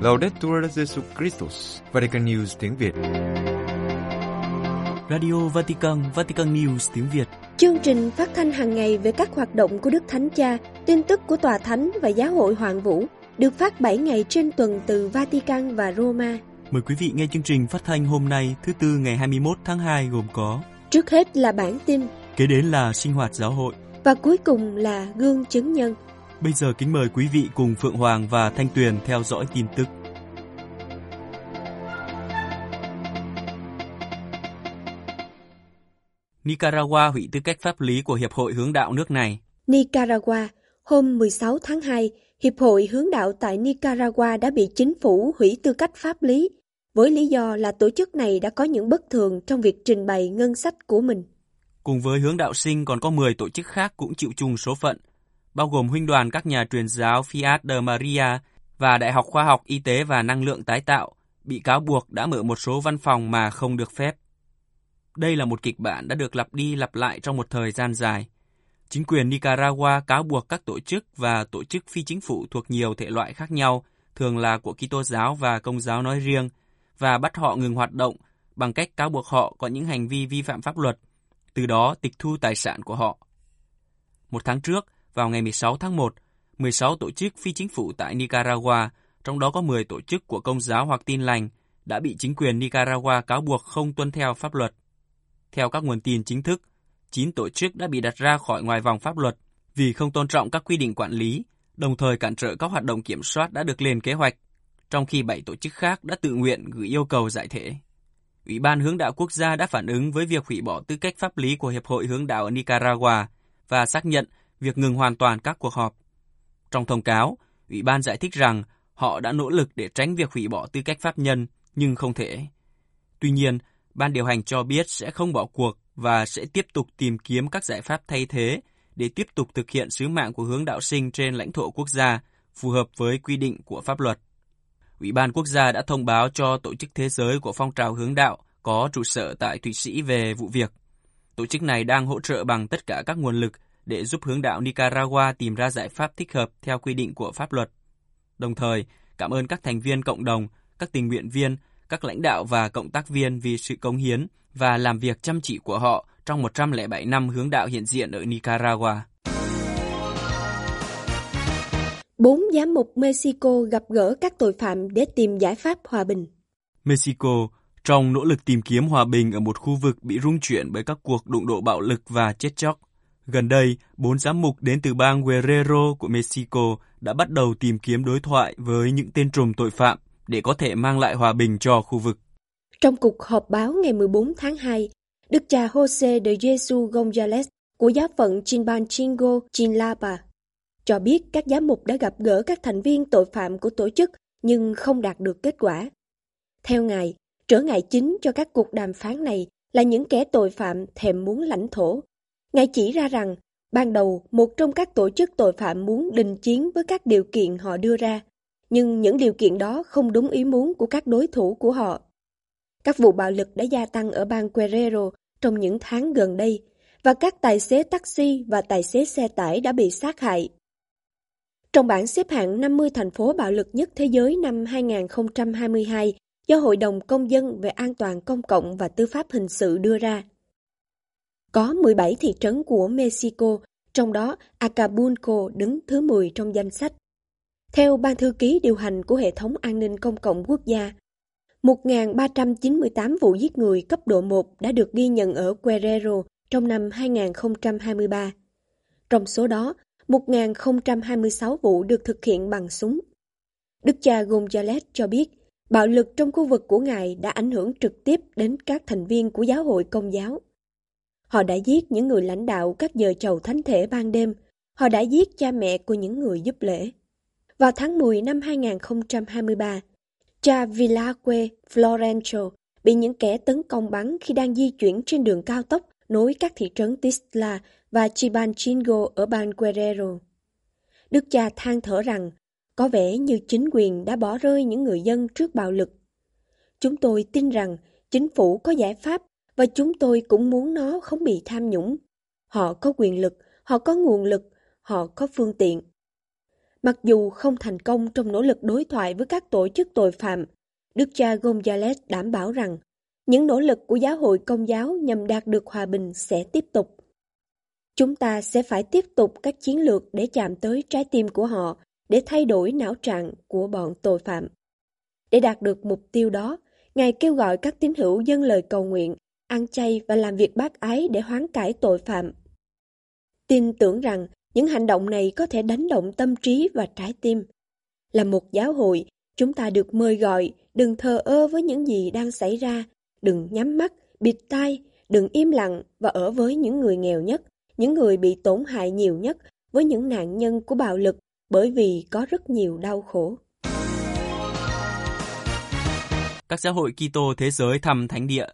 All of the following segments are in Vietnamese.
Laudetur Jesus Christus, Vatican News tiếng Việt. Radio Vatican, Vatican News tiếng Việt. Chương trình phát thanh hàng ngày về các hoạt động của Đức Thánh Cha, tin tức của Tòa Thánh và Giáo hội Hoàng Vũ được phát 7 ngày trên tuần từ Vatican và Roma. Mời quý vị nghe chương trình phát thanh hôm nay thứ tư ngày 21 tháng 2 gồm có Trước hết là bản tin Kế đến là sinh hoạt giáo hội và cuối cùng là gương chứng nhân. Bây giờ kính mời quý vị cùng Phượng Hoàng và Thanh Tuyền theo dõi tin tức. Nicaragua hủy tư cách pháp lý của Hiệp hội hướng đạo nước này. Nicaragua, hôm 16 tháng 2, Hiệp hội hướng đạo tại Nicaragua đã bị chính phủ hủy tư cách pháp lý, với lý do là tổ chức này đã có những bất thường trong việc trình bày ngân sách của mình. Cùng với hướng đạo sinh còn có 10 tổ chức khác cũng chịu chung số phận, bao gồm huynh đoàn các nhà truyền giáo Fiat de Maria và Đại học Khoa học Y tế và Năng lượng tái tạo, bị cáo buộc đã mở một số văn phòng mà không được phép. Đây là một kịch bản đã được lặp đi lặp lại trong một thời gian dài. Chính quyền Nicaragua cáo buộc các tổ chức và tổ chức phi chính phủ thuộc nhiều thể loại khác nhau, thường là của Kitô giáo và Công giáo nói riêng, và bắt họ ngừng hoạt động bằng cách cáo buộc họ có những hành vi vi phạm pháp luật, từ đó tịch thu tài sản của họ. Một tháng trước, vào ngày 16 tháng 1, 16 tổ chức phi chính phủ tại Nicaragua, trong đó có 10 tổ chức của Công giáo hoặc tin lành, đã bị chính quyền Nicaragua cáo buộc không tuân theo pháp luật. Theo các nguồn tin chính thức, 9 tổ chức đã bị đặt ra khỏi ngoài vòng pháp luật vì không tôn trọng các quy định quản lý, đồng thời cản trở các hoạt động kiểm soát đã được lên kế hoạch, trong khi 7 tổ chức khác đã tự nguyện gửi yêu cầu giải thể. Ủy ban hướng đạo quốc gia đã phản ứng với việc hủy bỏ tư cách pháp lý của Hiệp hội hướng đạo ở Nicaragua và xác nhận việc ngừng hoàn toàn các cuộc họp. Trong thông cáo, Ủy ban giải thích rằng họ đã nỗ lực để tránh việc hủy bỏ tư cách pháp nhân, nhưng không thể. Tuy nhiên, ban điều hành cho biết sẽ không bỏ cuộc và sẽ tiếp tục tìm kiếm các giải pháp thay thế để tiếp tục thực hiện sứ mạng của hướng đạo sinh trên lãnh thổ quốc gia, phù hợp với quy định của pháp luật. Ủy ban quốc gia đã thông báo cho Tổ chức Thế giới của phong trào hướng đạo có trụ sở tại Thụy Sĩ về vụ việc. Tổ chức này đang hỗ trợ bằng tất cả các nguồn lực để giúp hướng đạo Nicaragua tìm ra giải pháp thích hợp theo quy định của pháp luật. Đồng thời, cảm ơn các thành viên cộng đồng, các tình nguyện viên, các lãnh đạo và cộng tác viên vì sự cống hiến và làm việc chăm chỉ của họ trong 107 năm hướng đạo hiện diện ở Nicaragua. Bốn giám mục Mexico gặp gỡ các tội phạm để tìm giải pháp hòa bình. Mexico, trong nỗ lực tìm kiếm hòa bình ở một khu vực bị rung chuyển bởi các cuộc đụng độ bạo lực và chết chóc, Gần đây, bốn giám mục đến từ bang Guerrero của Mexico đã bắt đầu tìm kiếm đối thoại với những tên trùm tội phạm để có thể mang lại hòa bình cho khu vực. Trong cuộc họp báo ngày 14 tháng 2, Đức cha Jose de Jesus Gonzalez của giáo phận Chimbanchingo, Chinlapa cho biết các giám mục đã gặp gỡ các thành viên tội phạm của tổ chức nhưng không đạt được kết quả. Theo Ngài, trở ngại chính cho các cuộc đàm phán này là những kẻ tội phạm thèm muốn lãnh thổ Ngài chỉ ra rằng, ban đầu một trong các tổ chức tội phạm muốn đình chiến với các điều kiện họ đưa ra, nhưng những điều kiện đó không đúng ý muốn của các đối thủ của họ. Các vụ bạo lực đã gia tăng ở bang Guerrero trong những tháng gần đây, và các tài xế taxi và tài xế xe tải đã bị sát hại. Trong bảng xếp hạng 50 thành phố bạo lực nhất thế giới năm 2022 do Hội đồng Công dân về An toàn Công cộng và Tư pháp Hình sự đưa ra, có 17 thị trấn của Mexico, trong đó Acapulco đứng thứ 10 trong danh sách. Theo Ban Thư ký điều hành của Hệ thống An ninh Công cộng Quốc gia, 1.398 vụ giết người cấp độ 1 đã được ghi nhận ở Guerrero trong năm 2023. Trong số đó, 1.026 vụ được thực hiện bằng súng. Đức cha González cho biết, bạo lực trong khu vực của Ngài đã ảnh hưởng trực tiếp đến các thành viên của giáo hội công giáo. Họ đã giết những người lãnh đạo các giờ chầu thánh thể ban đêm. Họ đã giết cha mẹ của những người giúp lễ. Vào tháng 10 năm 2023, cha Villaque Florencio bị những kẻ tấn công bắn khi đang di chuyển trên đường cao tốc nối các thị trấn Tisla và Chibanchingo ở bang Guerrero. Đức cha than thở rằng có vẻ như chính quyền đã bỏ rơi những người dân trước bạo lực. Chúng tôi tin rằng chính phủ có giải pháp và chúng tôi cũng muốn nó không bị tham nhũng. Họ có quyền lực, họ có nguồn lực, họ có phương tiện. Mặc dù không thành công trong nỗ lực đối thoại với các tổ chức tội phạm, Đức cha Gonzales đảm bảo rằng những nỗ lực của giáo hội công giáo nhằm đạt được hòa bình sẽ tiếp tục. Chúng ta sẽ phải tiếp tục các chiến lược để chạm tới trái tim của họ, để thay đổi não trạng của bọn tội phạm. Để đạt được mục tiêu đó, Ngài kêu gọi các tín hữu dân lời cầu nguyện, ăn chay và làm việc bác ái để hoán cải tội phạm. Tin tưởng rằng những hành động này có thể đánh động tâm trí và trái tim. Là một giáo hội, chúng ta được mời gọi đừng thờ ơ với những gì đang xảy ra, đừng nhắm mắt, bịt tai, đừng im lặng và ở với những người nghèo nhất, những người bị tổn hại nhiều nhất, với những nạn nhân của bạo lực bởi vì có rất nhiều đau khổ. Các giáo hội Kitô thế giới thăm thánh địa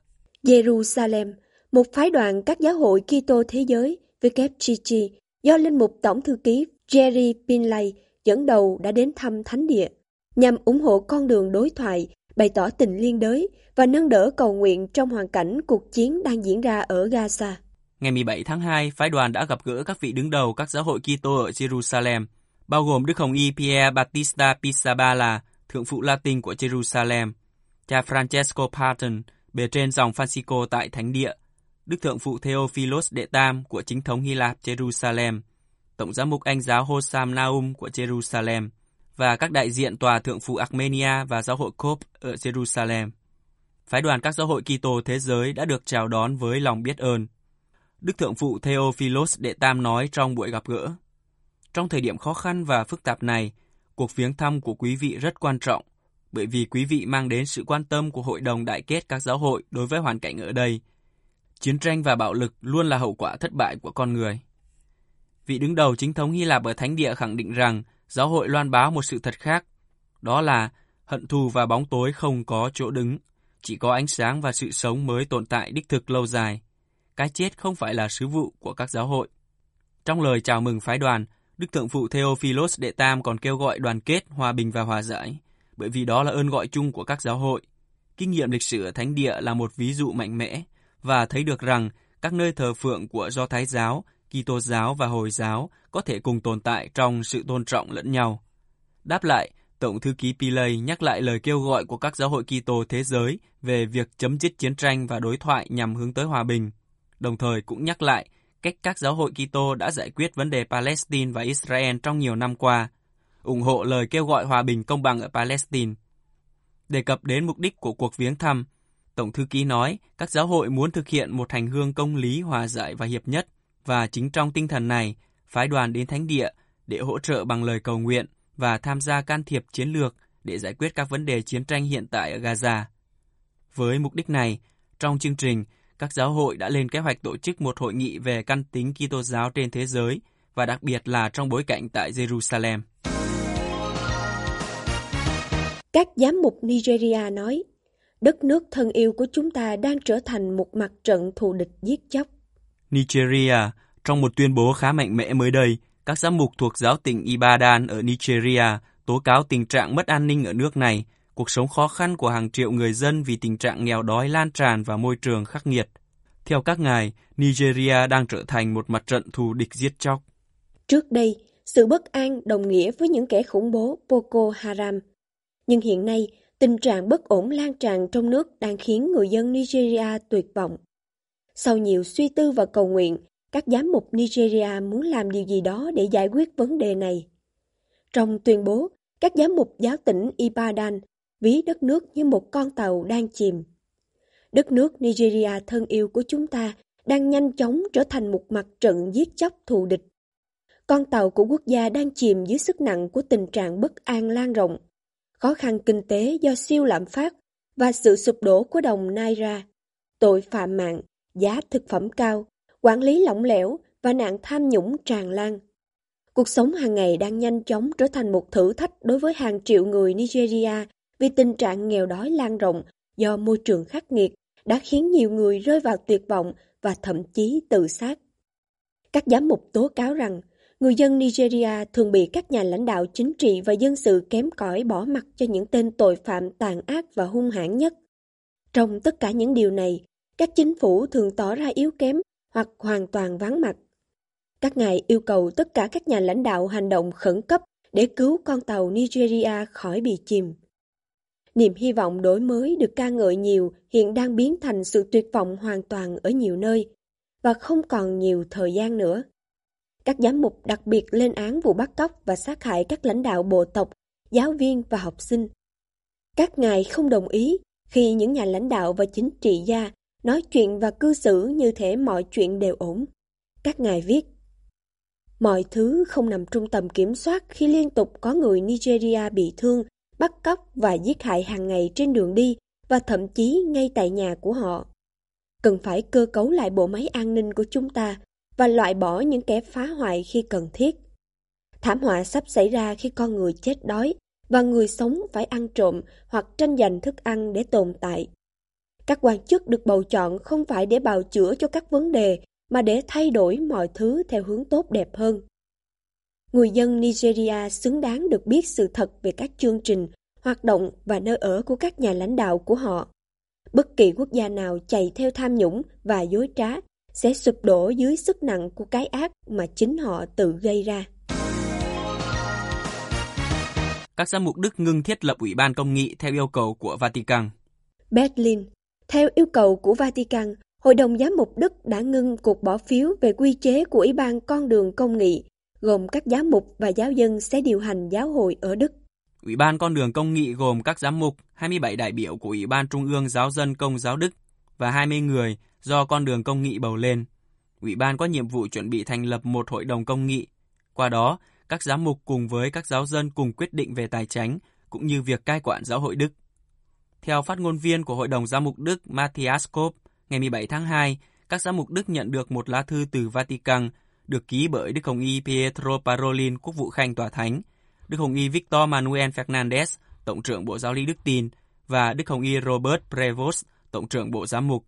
Jerusalem, một phái đoàn các giáo hội Kitô thế giới WCG do linh mục tổng thư ký Jerry Pinlay dẫn đầu đã đến thăm thánh địa nhằm ủng hộ con đường đối thoại, bày tỏ tình liên đới và nâng đỡ cầu nguyện trong hoàn cảnh cuộc chiến đang diễn ra ở Gaza. Ngày 17 tháng 2, phái đoàn đã gặp gỡ các vị đứng đầu các giáo hội Kitô ở Jerusalem, bao gồm Đức Hồng Y Pierre Battista Pisabala, thượng phụ Latin của Jerusalem, cha Francesco Patton, bề trên dòng Francisco tại Thánh địa, Đức Thượng phụ Theophilos Đệ Tam của chính thống Hy Lạp Jerusalem, Tổng giám mục Anh giáo Hosam Naum của Jerusalem và các đại diện tòa thượng phụ Armenia và giáo hội Cop ở Jerusalem. Phái đoàn các giáo hội Kitô thế giới đã được chào đón với lòng biết ơn. Đức Thượng phụ Theophilos Đệ Tam nói trong buổi gặp gỡ. Trong thời điểm khó khăn và phức tạp này, cuộc viếng thăm của quý vị rất quan trọng, bởi vì quý vị mang đến sự quan tâm của Hội đồng Đại kết các giáo hội đối với hoàn cảnh ở đây. Chiến tranh và bạo lực luôn là hậu quả thất bại của con người. Vị đứng đầu chính thống Hy Lạp ở Thánh Địa khẳng định rằng giáo hội loan báo một sự thật khác, đó là hận thù và bóng tối không có chỗ đứng, chỉ có ánh sáng và sự sống mới tồn tại đích thực lâu dài. Cái chết không phải là sứ vụ của các giáo hội. Trong lời chào mừng phái đoàn, Đức Thượng Phụ Theophilos Đệ Tam còn kêu gọi đoàn kết, hòa bình và hòa giải, bởi vì đó là ơn gọi chung của các giáo hội. Kinh nghiệm lịch sử ở Thánh Địa là một ví dụ mạnh mẽ và thấy được rằng các nơi thờ phượng của Do Thái giáo, Kitô giáo và Hồi giáo có thể cùng tồn tại trong sự tôn trọng lẫn nhau. Đáp lại, Tổng thư ký Pillay nhắc lại lời kêu gọi của các giáo hội Kitô thế giới về việc chấm dứt chiến tranh và đối thoại nhằm hướng tới hòa bình. Đồng thời cũng nhắc lại cách các giáo hội Kitô đã giải quyết vấn đề Palestine và Israel trong nhiều năm qua, ủng hộ lời kêu gọi hòa bình công bằng ở Palestine. Đề cập đến mục đích của cuộc viếng thăm, Tổng thư ký nói các giáo hội muốn thực hiện một hành hương công lý hòa giải và hiệp nhất, và chính trong tinh thần này, phái đoàn đến thánh địa để hỗ trợ bằng lời cầu nguyện và tham gia can thiệp chiến lược để giải quyết các vấn đề chiến tranh hiện tại ở Gaza. Với mục đích này, trong chương trình, các giáo hội đã lên kế hoạch tổ chức một hội nghị về căn tính Kitô giáo trên thế giới và đặc biệt là trong bối cảnh tại Jerusalem. Các giám mục Nigeria nói, đất nước thân yêu của chúng ta đang trở thành một mặt trận thù địch giết chóc. Nigeria, trong một tuyên bố khá mạnh mẽ mới đây, các giám mục thuộc giáo tỉnh Ibadan ở Nigeria tố cáo tình trạng mất an ninh ở nước này, cuộc sống khó khăn của hàng triệu người dân vì tình trạng nghèo đói lan tràn và môi trường khắc nghiệt. Theo các ngài, Nigeria đang trở thành một mặt trận thù địch giết chóc. Trước đây, sự bất an đồng nghĩa với những kẻ khủng bố Boko Haram. Nhưng hiện nay, tình trạng bất ổn lan tràn trong nước đang khiến người dân Nigeria tuyệt vọng. Sau nhiều suy tư và cầu nguyện, các giám mục Nigeria muốn làm điều gì đó để giải quyết vấn đề này. Trong tuyên bố, các giám mục giáo tỉnh Ibadan ví đất nước như một con tàu đang chìm. Đất nước Nigeria thân yêu của chúng ta đang nhanh chóng trở thành một mặt trận giết chóc thù địch. Con tàu của quốc gia đang chìm dưới sức nặng của tình trạng bất an lan rộng, khó khăn kinh tế do siêu lạm phát và sự sụp đổ của đồng Naira, tội phạm mạng, giá thực phẩm cao, quản lý lỏng lẻo và nạn tham nhũng tràn lan. Cuộc sống hàng ngày đang nhanh chóng trở thành một thử thách đối với hàng triệu người Nigeria vì tình trạng nghèo đói lan rộng do môi trường khắc nghiệt đã khiến nhiều người rơi vào tuyệt vọng và thậm chí tự sát. Các giám mục tố cáo rằng người dân Nigeria thường bị các nhà lãnh đạo chính trị và dân sự kém cỏi bỏ mặt cho những tên tội phạm tàn ác và hung hãn nhất. Trong tất cả những điều này, các chính phủ thường tỏ ra yếu kém hoặc hoàn toàn vắng mặt. Các ngài yêu cầu tất cả các nhà lãnh đạo hành động khẩn cấp để cứu con tàu Nigeria khỏi bị chìm. Niềm hy vọng đổi mới được ca ngợi nhiều hiện đang biến thành sự tuyệt vọng hoàn toàn ở nhiều nơi và không còn nhiều thời gian nữa. Các giám mục đặc biệt lên án vụ bắt cóc và sát hại các lãnh đạo bộ tộc, giáo viên và học sinh. Các ngài không đồng ý khi những nhà lãnh đạo và chính trị gia nói chuyện và cư xử như thể mọi chuyện đều ổn. Các ngài viết, Mọi thứ không nằm trong tầm kiểm soát khi liên tục có người Nigeria bị thương, bắt cóc và giết hại hàng ngày trên đường đi và thậm chí ngay tại nhà của họ. Cần phải cơ cấu lại bộ máy an ninh của chúng ta và loại bỏ những kẻ phá hoại khi cần thiết. Thảm họa sắp xảy ra khi con người chết đói và người sống phải ăn trộm hoặc tranh giành thức ăn để tồn tại. Các quan chức được bầu chọn không phải để bào chữa cho các vấn đề mà để thay đổi mọi thứ theo hướng tốt đẹp hơn. Người dân Nigeria xứng đáng được biết sự thật về các chương trình, hoạt động và nơi ở của các nhà lãnh đạo của họ. Bất kỳ quốc gia nào chạy theo tham nhũng và dối trá sẽ sụp đổ dưới sức nặng của cái ác mà chính họ tự gây ra. Các giám mục Đức ngưng thiết lập Ủy ban Công nghị theo yêu cầu của Vatican. Berlin Theo yêu cầu của Vatican, Hội đồng Giám mục Đức đã ngưng cuộc bỏ phiếu về quy chế của Ủy ban Con đường Công nghị, gồm các giám mục và giáo dân sẽ điều hành giáo hội ở Đức. Ủy ban Con đường Công nghị gồm các giám mục, 27 đại biểu của Ủy ban Trung ương Giáo dân Công giáo Đức và 20 người do Con đường Công nghị bầu lên. Ủy ban có nhiệm vụ chuẩn bị thành lập một hội đồng công nghị. Qua đó, các giám mục cùng với các giáo dân cùng quyết định về tài chính cũng như việc cai quản giáo hội Đức. Theo phát ngôn viên của Hội đồng Giám mục Đức Matthias Kopp, ngày 17 tháng 2, các giám mục Đức nhận được một lá thư từ Vatican được ký bởi Đức Hồng Y Pietro Parolin, Quốc vụ Khanh Tòa Thánh, Đức Hồng Y Victor Manuel Fernandez, Tổng trưởng Bộ Giáo lý Đức Tin và Đức Hồng Y Robert Prevost, Tổng trưởng Bộ Giám mục.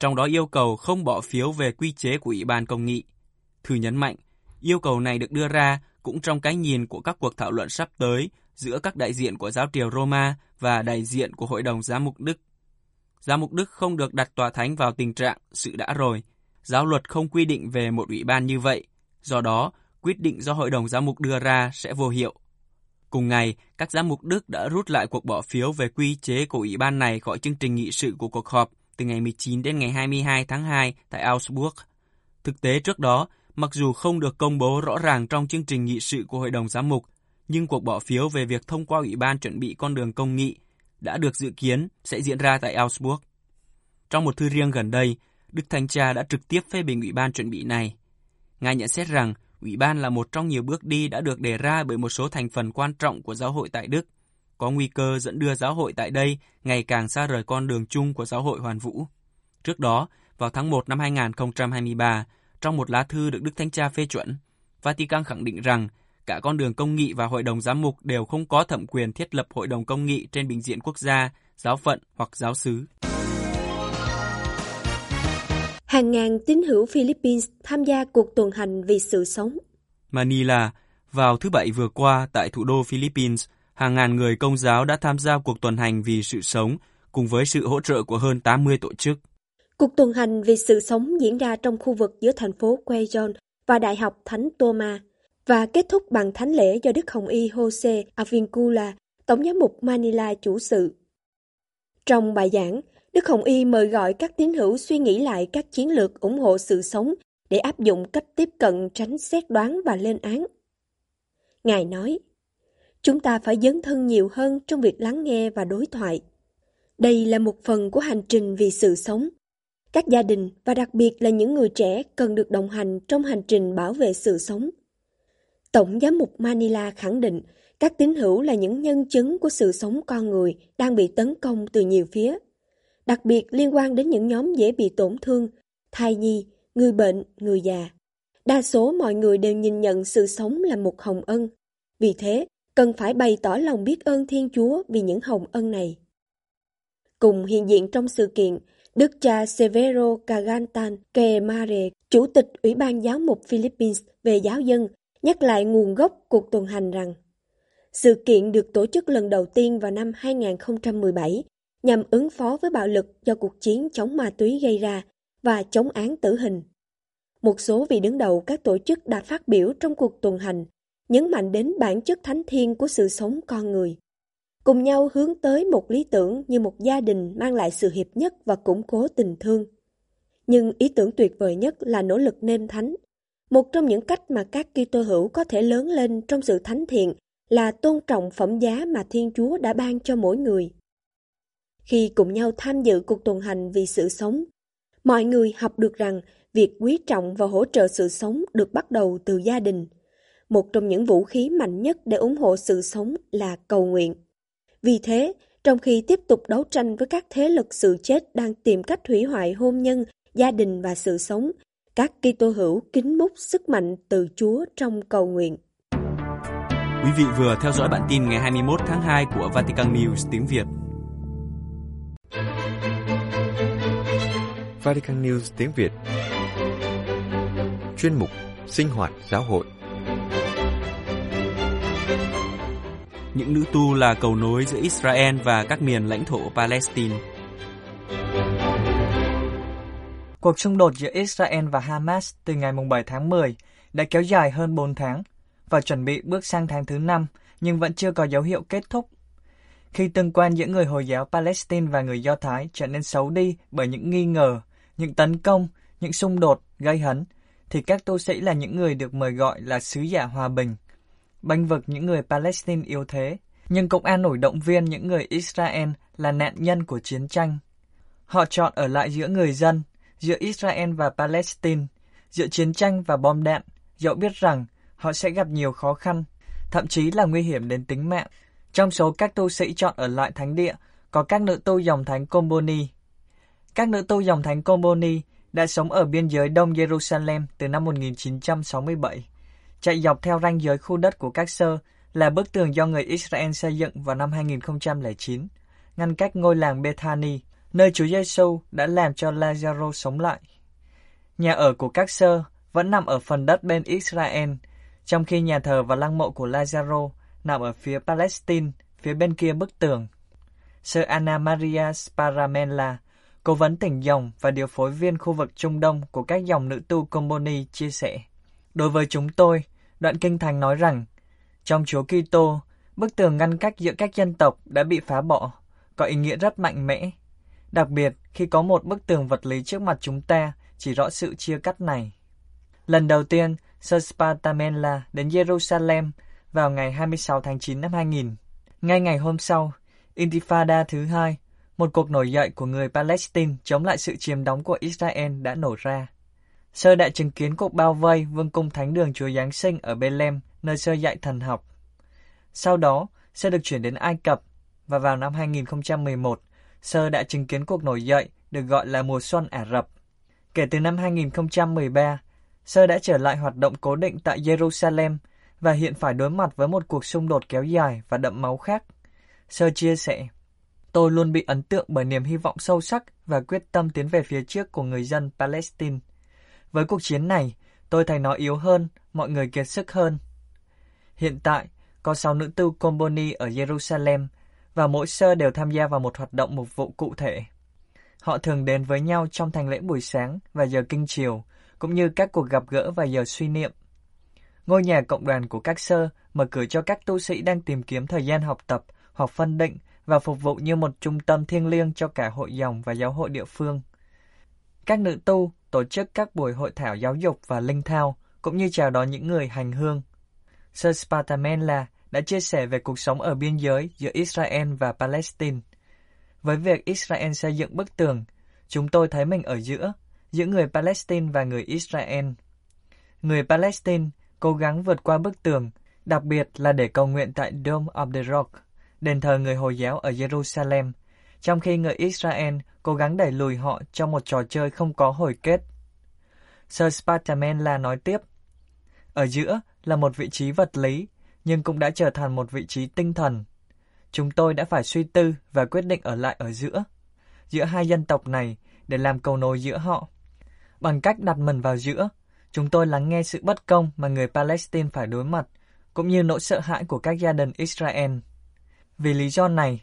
Trong đó yêu cầu không bỏ phiếu về quy chế của Ủy ban Công nghị. Thư nhấn mạnh, yêu cầu này được đưa ra cũng trong cái nhìn của các cuộc thảo luận sắp tới giữa các đại diện của giáo triều Roma và đại diện của Hội đồng Giám mục Đức. Giám mục Đức không được đặt tòa thánh vào tình trạng sự đã rồi. Giáo luật không quy định về một ủy ban như vậy, do đó quyết định do Hội đồng Giám mục đưa ra sẽ vô hiệu. Cùng ngày, các giám mục Đức đã rút lại cuộc bỏ phiếu về quy chế của ủy ban này khỏi chương trình nghị sự của cuộc họp từ ngày 19 đến ngày 22 tháng 2 tại Augsburg. Thực tế trước đó, mặc dù không được công bố rõ ràng trong chương trình nghị sự của Hội đồng Giám mục, nhưng cuộc bỏ phiếu về việc thông qua Ủy ban chuẩn bị con đường công nghị đã được dự kiến sẽ diễn ra tại Augsburg. Trong một thư riêng gần đây, Đức Thánh Cha đã trực tiếp phê bình Ủy ban chuẩn bị này. Ngài nhận xét rằng Ủy ban là một trong nhiều bước đi đã được đề ra bởi một số thành phần quan trọng của giáo hội tại Đức, có nguy cơ dẫn đưa giáo hội tại đây ngày càng xa rời con đường chung của giáo hội hoàn vũ. Trước đó, vào tháng 1 năm 2023, trong một lá thư được Đức Thánh Cha phê chuẩn, Vatican khẳng định rằng cả con đường công nghị và hội đồng giám mục đều không có thẩm quyền thiết lập hội đồng công nghị trên bình diện quốc gia, giáo phận hoặc giáo xứ. Hàng ngàn tín hữu Philippines tham gia cuộc tuần hành vì sự sống. Manila, vào thứ Bảy vừa qua tại thủ đô Philippines, hàng ngàn người công giáo đã tham gia cuộc tuần hành vì sự sống cùng với sự hỗ trợ của hơn 80 tổ chức. Cuộc tuần hành vì sự sống diễn ra trong khu vực giữa thành phố Quezon và Đại học Thánh Toma và kết thúc bằng thánh lễ do Đức Hồng Y Jose Avincula, Tổng giám mục Manila chủ sự. Trong bài giảng, Đức Hồng Y mời gọi các tín hữu suy nghĩ lại các chiến lược ủng hộ sự sống để áp dụng cách tiếp cận tránh xét đoán và lên án. Ngài nói, chúng ta phải dấn thân nhiều hơn trong việc lắng nghe và đối thoại. Đây là một phần của hành trình vì sự sống. Các gia đình và đặc biệt là những người trẻ cần được đồng hành trong hành trình bảo vệ sự sống. Tổng giám mục Manila khẳng định các tín hữu là những nhân chứng của sự sống con người đang bị tấn công từ nhiều phía, đặc biệt liên quan đến những nhóm dễ bị tổn thương, thai nhi, người bệnh, người già. Đa số mọi người đều nhìn nhận sự sống là một hồng ân. Vì thế, cần phải bày tỏ lòng biết ơn Thiên Chúa vì những hồng ân này. Cùng hiện diện trong sự kiện, Đức cha Severo Cagantan Kemare, Chủ tịch Ủy ban Giáo mục Philippines về giáo dân, nhắc lại nguồn gốc cuộc tuần hành rằng sự kiện được tổ chức lần đầu tiên vào năm 2017 nhằm ứng phó với bạo lực do cuộc chiến chống ma túy gây ra và chống án tử hình. Một số vị đứng đầu các tổ chức đã phát biểu trong cuộc tuần hành, nhấn mạnh đến bản chất thánh thiên của sự sống con người. Cùng nhau hướng tới một lý tưởng như một gia đình mang lại sự hiệp nhất và củng cố tình thương. Nhưng ý tưởng tuyệt vời nhất là nỗ lực nên thánh. Một trong những cách mà các Kitô hữu có thể lớn lên trong sự thánh thiện là tôn trọng phẩm giá mà Thiên Chúa đã ban cho mỗi người. Khi cùng nhau tham dự cuộc tuần hành vì sự sống, mọi người học được rằng việc quý trọng và hỗ trợ sự sống được bắt đầu từ gia đình. Một trong những vũ khí mạnh nhất để ủng hộ sự sống là cầu nguyện. Vì thế, trong khi tiếp tục đấu tranh với các thế lực sự chết đang tìm cách hủy hoại hôn nhân, gia đình và sự sống, các Kitô hữu kính múc sức mạnh từ Chúa trong cầu nguyện. Quý vị vừa theo dõi bản tin ngày 21 tháng 2 của Vatican News tiếng Việt. Vatican News tiếng Việt Chuyên mục Sinh hoạt giáo hội những nữ tu là cầu nối giữa Israel và các miền lãnh thổ Palestine. Cuộc xung đột giữa Israel và Hamas từ ngày 7 tháng 10 đã kéo dài hơn 4 tháng và chuẩn bị bước sang tháng thứ 5 nhưng vẫn chưa có dấu hiệu kết thúc. Khi tương quan giữa người Hồi giáo Palestine và người Do Thái trở nên xấu đi bởi những nghi ngờ, những tấn công, những xung đột gây hấn, thì các tu sĩ là những người được mời gọi là sứ giả hòa bình, bênh vực những người Palestine yếu thế, nhưng cũng an ủi động viên những người Israel là nạn nhân của chiến tranh. Họ chọn ở lại giữa người dân, giữa Israel và Palestine, giữa chiến tranh và bom đạn, dẫu biết rằng họ sẽ gặp nhiều khó khăn, thậm chí là nguy hiểm đến tính mạng. Trong số các tu sĩ chọn ở lại thánh địa, có các nữ tu dòng thánh Comboni. Các nữ tu dòng thánh Comboni đã sống ở biên giới đông Jerusalem từ năm 1967, chạy dọc theo ranh giới khu đất của các sơ là bức tường do người Israel xây dựng vào năm 2009, ngăn cách ngôi làng Bethany, nơi Chúa Giêsu đã làm cho Lazaro sống lại. Nhà ở của các sơ vẫn nằm ở phần đất bên Israel, trong khi nhà thờ và lăng mộ của Lazaro nằm ở phía Palestine, phía bên kia bức tường. Sơ Anna Maria Sparamella, cố vấn tỉnh dòng và điều phối viên khu vực Trung Đông của các dòng nữ tu Comboni chia sẻ. Đối với chúng tôi, đoạn kinh thành nói rằng, trong Chúa Kitô, bức tường ngăn cách giữa các dân tộc đã bị phá bỏ, có ý nghĩa rất mạnh mẽ. Đặc biệt khi có một bức tường vật lý trước mặt chúng ta chỉ rõ sự chia cắt này. Lần đầu tiên, Sơ Spartamella đến Jerusalem vào ngày 26 tháng 9 năm 2000. Ngay ngày hôm sau, Intifada thứ hai, một cuộc nổi dậy của người Palestine chống lại sự chiếm đóng của Israel đã nổ ra. Sơ đã chứng kiến cuộc bao vây vương cung thánh đường Chúa Giáng sinh ở Bethlehem, nơi sơ dạy thần học. Sau đó, sơ được chuyển đến Ai Cập và vào năm 2011, sơ đã chứng kiến cuộc nổi dậy được gọi là mùa xuân Ả Rập. Kể từ năm 2013, sơ đã trở lại hoạt động cố định tại Jerusalem và hiện phải đối mặt với một cuộc xung đột kéo dài và đậm máu khác. Sơ chia sẻ, tôi luôn bị ấn tượng bởi niềm hy vọng sâu sắc và quyết tâm tiến về phía trước của người dân Palestine. Với cuộc chiến này, tôi thấy nó yếu hơn, mọi người kiệt sức hơn. Hiện tại, có 6 nữ tu Comboni ở Jerusalem và mỗi sơ đều tham gia vào một hoạt động mục vụ cụ thể. Họ thường đến với nhau trong thành lễ buổi sáng và giờ kinh chiều, cũng như các cuộc gặp gỡ và giờ suy niệm. Ngôi nhà cộng đoàn của các sơ mở cửa cho các tu sĩ đang tìm kiếm thời gian học tập hoặc phân định và phục vụ như một trung tâm thiêng liêng cho cả hội dòng và giáo hội địa phương. Các nữ tu tổ chức các buổi hội thảo giáo dục và linh thao, cũng như chào đón những người hành hương. Sir Spartamella đã chia sẻ về cuộc sống ở biên giới giữa Israel và Palestine. Với việc Israel xây dựng bức tường, chúng tôi thấy mình ở giữa, giữa người Palestine và người Israel. Người Palestine cố gắng vượt qua bức tường, đặc biệt là để cầu nguyện tại Dome of the Rock, đền thờ người Hồi giáo ở Jerusalem, trong khi người Israel cố gắng đẩy lùi họ trong một trò chơi không có hồi kết. Sir Spartamella nói tiếp, ở giữa là một vị trí vật lý, nhưng cũng đã trở thành một vị trí tinh thần. Chúng tôi đã phải suy tư và quyết định ở lại ở giữa, giữa hai dân tộc này để làm cầu nối giữa họ. Bằng cách đặt mình vào giữa, chúng tôi lắng nghe sự bất công mà người Palestine phải đối mặt, cũng như nỗi sợ hãi của các gia đình Israel. Vì lý do này,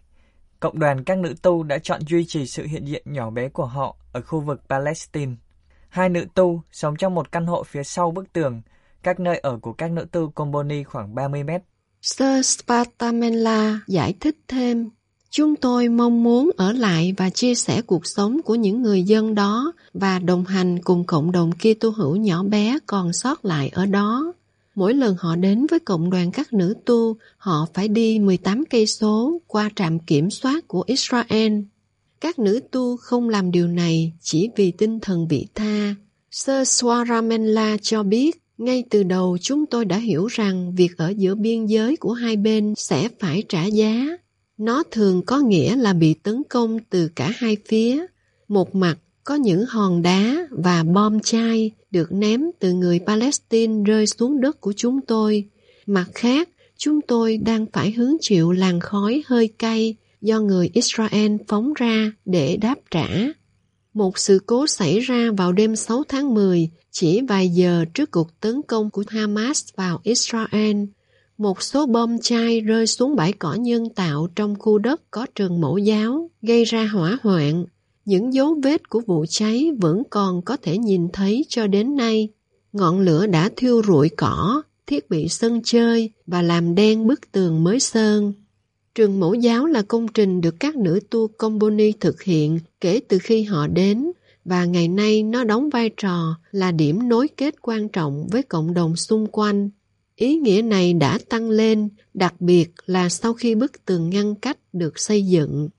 cộng đoàn các nữ tu đã chọn duy trì sự hiện diện nhỏ bé của họ ở khu vực Palestine. Hai nữ tu sống trong một căn hộ phía sau bức tường cách nơi ở của các nữ tu Comboni khoảng 30 mét. Sir Spartamella giải thích thêm, Chúng tôi mong muốn ở lại và chia sẻ cuộc sống của những người dân đó và đồng hành cùng cộng đồng Kitô hữu nhỏ bé còn sót lại ở đó. Mỗi lần họ đến với cộng đoàn các nữ tu, họ phải đi 18 cây số qua trạm kiểm soát của Israel. Các nữ tu không làm điều này chỉ vì tinh thần vị tha. Sơ Swaramela cho biết, ngay từ đầu chúng tôi đã hiểu rằng việc ở giữa biên giới của hai bên sẽ phải trả giá. Nó thường có nghĩa là bị tấn công từ cả hai phía. Một mặt có những hòn đá và bom chai được ném từ người Palestine rơi xuống đất của chúng tôi. Mặt khác, chúng tôi đang phải hứng chịu làn khói hơi cay do người Israel phóng ra để đáp trả. Một sự cố xảy ra vào đêm 6 tháng 10, chỉ vài giờ trước cuộc tấn công của Hamas vào Israel. Một số bom chai rơi xuống bãi cỏ nhân tạo trong khu đất có trường mẫu giáo, gây ra hỏa hoạn. Những dấu vết của vụ cháy vẫn còn có thể nhìn thấy cho đến nay. Ngọn lửa đã thiêu rụi cỏ, thiết bị sân chơi và làm đen bức tường mới sơn. Trường mẫu giáo là công trình được các nữ tu Comboni thực hiện kể từ khi họ đến và ngày nay nó đóng vai trò là điểm nối kết quan trọng với cộng đồng xung quanh. Ý nghĩa này đã tăng lên, đặc biệt là sau khi bức tường ngăn cách được xây dựng.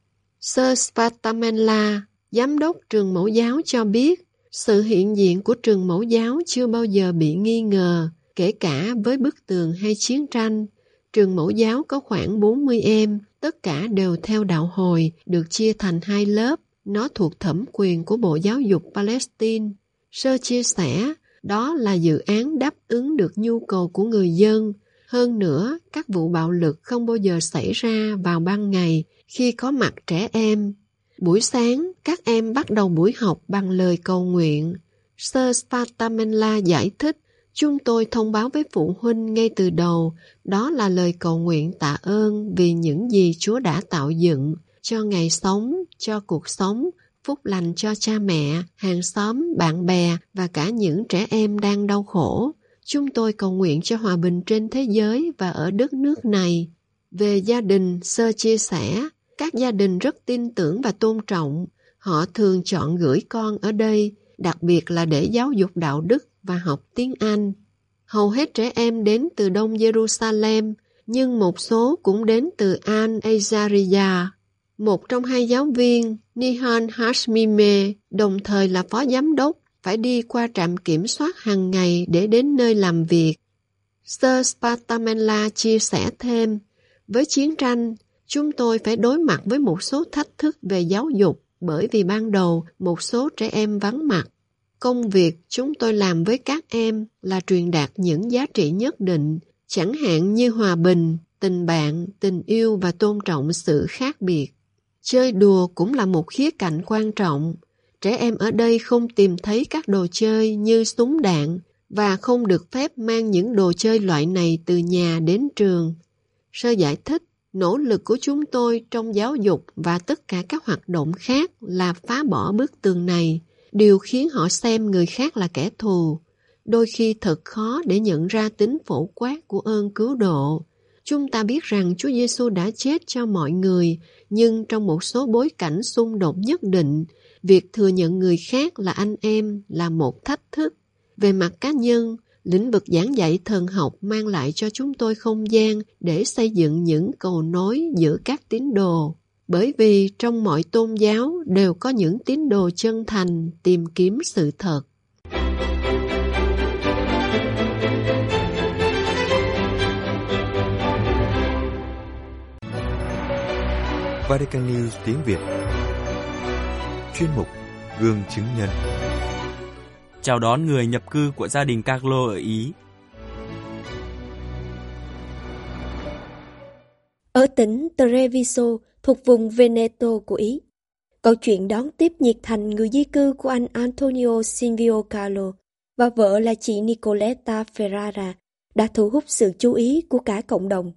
Sơ Spartamella, giám đốc trường mẫu giáo cho biết, sự hiện diện của trường mẫu giáo chưa bao giờ bị nghi ngờ, kể cả với bức tường hay chiến tranh. Trường mẫu giáo có khoảng 40 em, tất cả đều theo đạo hồi, được chia thành hai lớp. Nó thuộc thẩm quyền của Bộ Giáo dục Palestine. Sơ chia sẻ, đó là dự án đáp ứng được nhu cầu của người dân. Hơn nữa, các vụ bạo lực không bao giờ xảy ra vào ban ngày khi có mặt trẻ em. Buổi sáng, các em bắt đầu buổi học bằng lời cầu nguyện. Sir Spartamella giải thích, chúng tôi thông báo với phụ huynh ngay từ đầu, đó là lời cầu nguyện tạ ơn vì những gì Chúa đã tạo dựng, cho ngày sống, cho cuộc sống, phúc lành cho cha mẹ, hàng xóm, bạn bè và cả những trẻ em đang đau khổ. Chúng tôi cầu nguyện cho hòa bình trên thế giới và ở đất nước này. Về gia đình, sơ chia sẻ, các gia đình rất tin tưởng và tôn trọng. Họ thường chọn gửi con ở đây, đặc biệt là để giáo dục đạo đức và học tiếng Anh. Hầu hết trẻ em đến từ Đông Jerusalem, nhưng một số cũng đến từ Al Azaria. Một trong hai giáo viên, Nihan Hashmime, đồng thời là phó giám đốc, phải đi qua trạm kiểm soát hàng ngày để đến nơi làm việc. Sir Spartamella chia sẻ thêm, với chiến tranh, chúng tôi phải đối mặt với một số thách thức về giáo dục bởi vì ban đầu một số trẻ em vắng mặt. Công việc chúng tôi làm với các em là truyền đạt những giá trị nhất định, chẳng hạn như hòa bình, tình bạn, tình yêu và tôn trọng sự khác biệt. Chơi đùa cũng là một khía cạnh quan trọng. Trẻ em ở đây không tìm thấy các đồ chơi như súng đạn và không được phép mang những đồ chơi loại này từ nhà đến trường. Sơ giải thích, nỗ lực của chúng tôi trong giáo dục và tất cả các hoạt động khác là phá bỏ bức tường này, điều khiến họ xem người khác là kẻ thù. Đôi khi thật khó để nhận ra tính phổ quát của ơn cứu độ. Chúng ta biết rằng Chúa Giêsu đã chết cho mọi người, nhưng trong một số bối cảnh xung đột nhất định, việc thừa nhận người khác là anh em là một thách thức. Về mặt cá nhân, lĩnh vực giảng dạy thần học mang lại cho chúng tôi không gian để xây dựng những cầu nối giữa các tín đồ. Bởi vì trong mọi tôn giáo đều có những tín đồ chân thành tìm kiếm sự thật. Vatican News tiếng Việt Chuyên mục Gương chứng nhân Chào đón người nhập cư của gia đình Carlo ở Ý. Ở tỉnh Treviso thuộc vùng Veneto của Ý, câu chuyện đón tiếp nhiệt thành người di cư của anh Antonio Silvio Carlo và vợ là chị Nicoletta Ferrara đã thu hút sự chú ý của cả cộng đồng.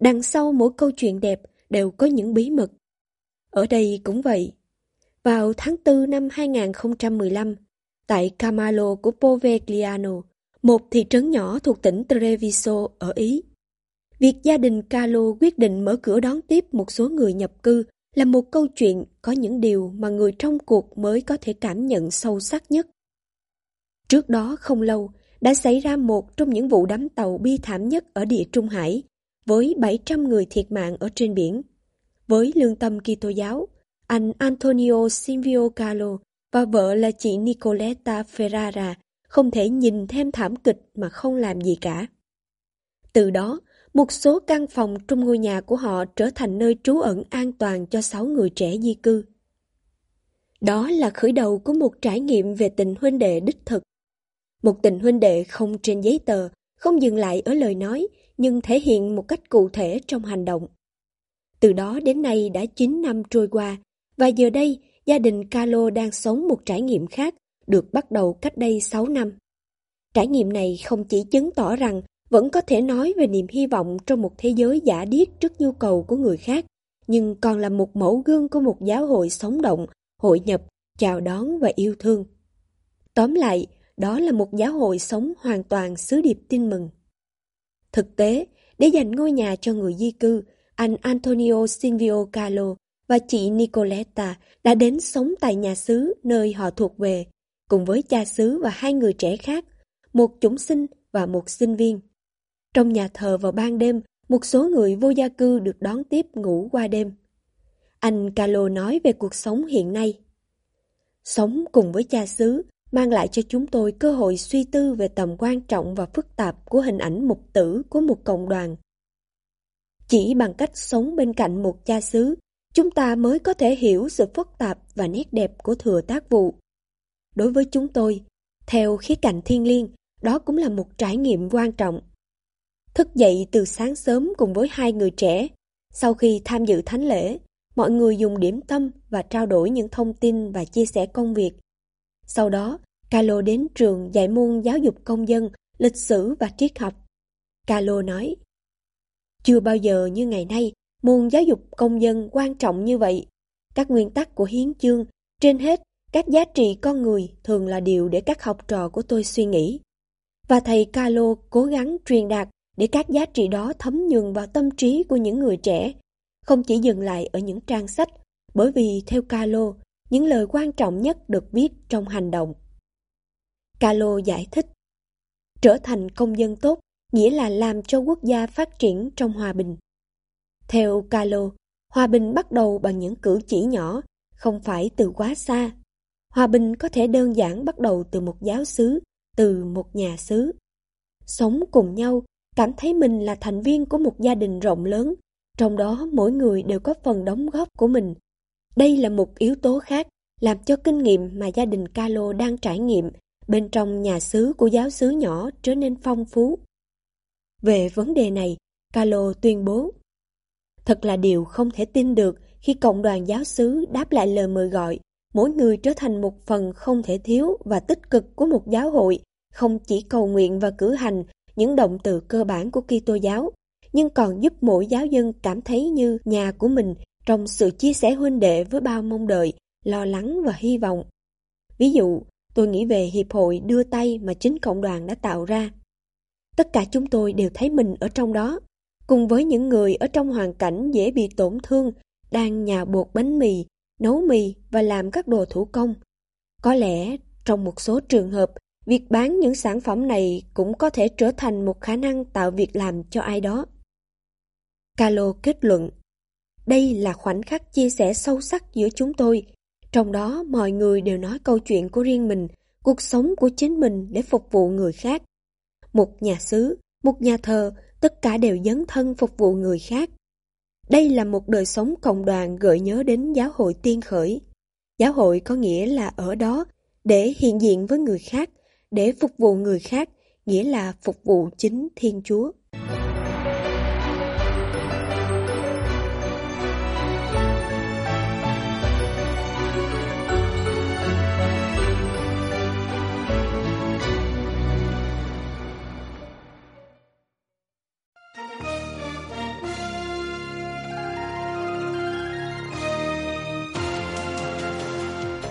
Đằng sau mỗi câu chuyện đẹp đều có những bí mật. Ở đây cũng vậy. Vào tháng 4 năm 2015, tại Camalo của Povegliano, một thị trấn nhỏ thuộc tỉnh Treviso ở Ý. Việc gia đình Carlo quyết định mở cửa đón tiếp một số người nhập cư là một câu chuyện có những điều mà người trong cuộc mới có thể cảm nhận sâu sắc nhất. Trước đó không lâu, đã xảy ra một trong những vụ đắm tàu bi thảm nhất ở địa Trung Hải, với 700 người thiệt mạng ở trên biển. Với lương tâm Kitô giáo, anh Antonio Silvio Carlo và vợ là chị Nicoletta Ferrara không thể nhìn thêm thảm kịch mà không làm gì cả. Từ đó, một số căn phòng trong ngôi nhà của họ trở thành nơi trú ẩn an toàn cho sáu người trẻ di cư. Đó là khởi đầu của một trải nghiệm về tình huynh đệ đích thực. Một tình huynh đệ không trên giấy tờ, không dừng lại ở lời nói, nhưng thể hiện một cách cụ thể trong hành động. Từ đó đến nay đã 9 năm trôi qua, và giờ đây gia đình Carlo đang sống một trải nghiệm khác được bắt đầu cách đây 6 năm. Trải nghiệm này không chỉ chứng tỏ rằng vẫn có thể nói về niềm hy vọng trong một thế giới giả điếc trước nhu cầu của người khác, nhưng còn là một mẫu gương của một giáo hội sống động, hội nhập, chào đón và yêu thương. Tóm lại, đó là một giáo hội sống hoàn toàn sứ điệp tin mừng. Thực tế, để dành ngôi nhà cho người di cư, anh Antonio Silvio Carlo và chị Nicoletta đã đến sống tại nhà xứ nơi họ thuộc về, cùng với cha xứ và hai người trẻ khác, một chúng sinh và một sinh viên. Trong nhà thờ vào ban đêm, một số người vô gia cư được đón tiếp ngủ qua đêm. Anh Carlo nói về cuộc sống hiện nay. Sống cùng với cha xứ mang lại cho chúng tôi cơ hội suy tư về tầm quan trọng và phức tạp của hình ảnh mục tử của một cộng đoàn. Chỉ bằng cách sống bên cạnh một cha xứ, chúng ta mới có thể hiểu sự phức tạp và nét đẹp của thừa tác vụ. Đối với chúng tôi, theo khía cạnh thiên liêng, đó cũng là một trải nghiệm quan trọng. Thức dậy từ sáng sớm cùng với hai người trẻ, sau khi tham dự thánh lễ, mọi người dùng điểm tâm và trao đổi những thông tin và chia sẻ công việc. Sau đó, calo đến trường dạy môn giáo dục công dân, lịch sử và triết học. calo nói, Chưa bao giờ như ngày nay, môn giáo dục công dân quan trọng như vậy. Các nguyên tắc của hiến chương, trên hết, các giá trị con người thường là điều để các học trò của tôi suy nghĩ. Và thầy Carlo cố gắng truyền đạt để các giá trị đó thấm nhuần vào tâm trí của những người trẻ, không chỉ dừng lại ở những trang sách, bởi vì theo Carlo, những lời quan trọng nhất được viết trong hành động. Carlo giải thích, trở thành công dân tốt nghĩa là làm cho quốc gia phát triển trong hòa bình. Theo Carlo, hòa bình bắt đầu bằng những cử chỉ nhỏ, không phải từ quá xa. Hòa bình có thể đơn giản bắt đầu từ một giáo xứ, từ một nhà xứ. Sống cùng nhau cảm thấy mình là thành viên của một gia đình rộng lớn, trong đó mỗi người đều có phần đóng góp của mình. Đây là một yếu tố khác làm cho kinh nghiệm mà gia đình Carlo đang trải nghiệm bên trong nhà xứ của giáo xứ nhỏ trở nên phong phú. Về vấn đề này, Carlo tuyên bố Thật là điều không thể tin được khi cộng đoàn giáo xứ đáp lại lời mời gọi, mỗi người trở thành một phần không thể thiếu và tích cực của một giáo hội, không chỉ cầu nguyện và cử hành những động từ cơ bản của Kitô giáo, nhưng còn giúp mỗi giáo dân cảm thấy như nhà của mình trong sự chia sẻ huynh đệ với bao mong đợi, lo lắng và hy vọng. Ví dụ, tôi nghĩ về hiệp hội đưa tay mà chính cộng đoàn đã tạo ra. Tất cả chúng tôi đều thấy mình ở trong đó, cùng với những người ở trong hoàn cảnh dễ bị tổn thương, đang nhà bột bánh mì, nấu mì và làm các đồ thủ công. Có lẽ trong một số trường hợp, Việc bán những sản phẩm này cũng có thể trở thành một khả năng tạo việc làm cho ai đó. Calo kết luận, đây là khoảnh khắc chia sẻ sâu sắc giữa chúng tôi, trong đó mọi người đều nói câu chuyện của riêng mình, cuộc sống của chính mình để phục vụ người khác. Một nhà sứ, một nhà thờ, tất cả đều dấn thân phục vụ người khác. Đây là một đời sống cộng đoàn gợi nhớ đến giáo hội tiên khởi. Giáo hội có nghĩa là ở đó để hiện diện với người khác, để phục vụ người khác, nghĩa là phục vụ chính Thiên Chúa.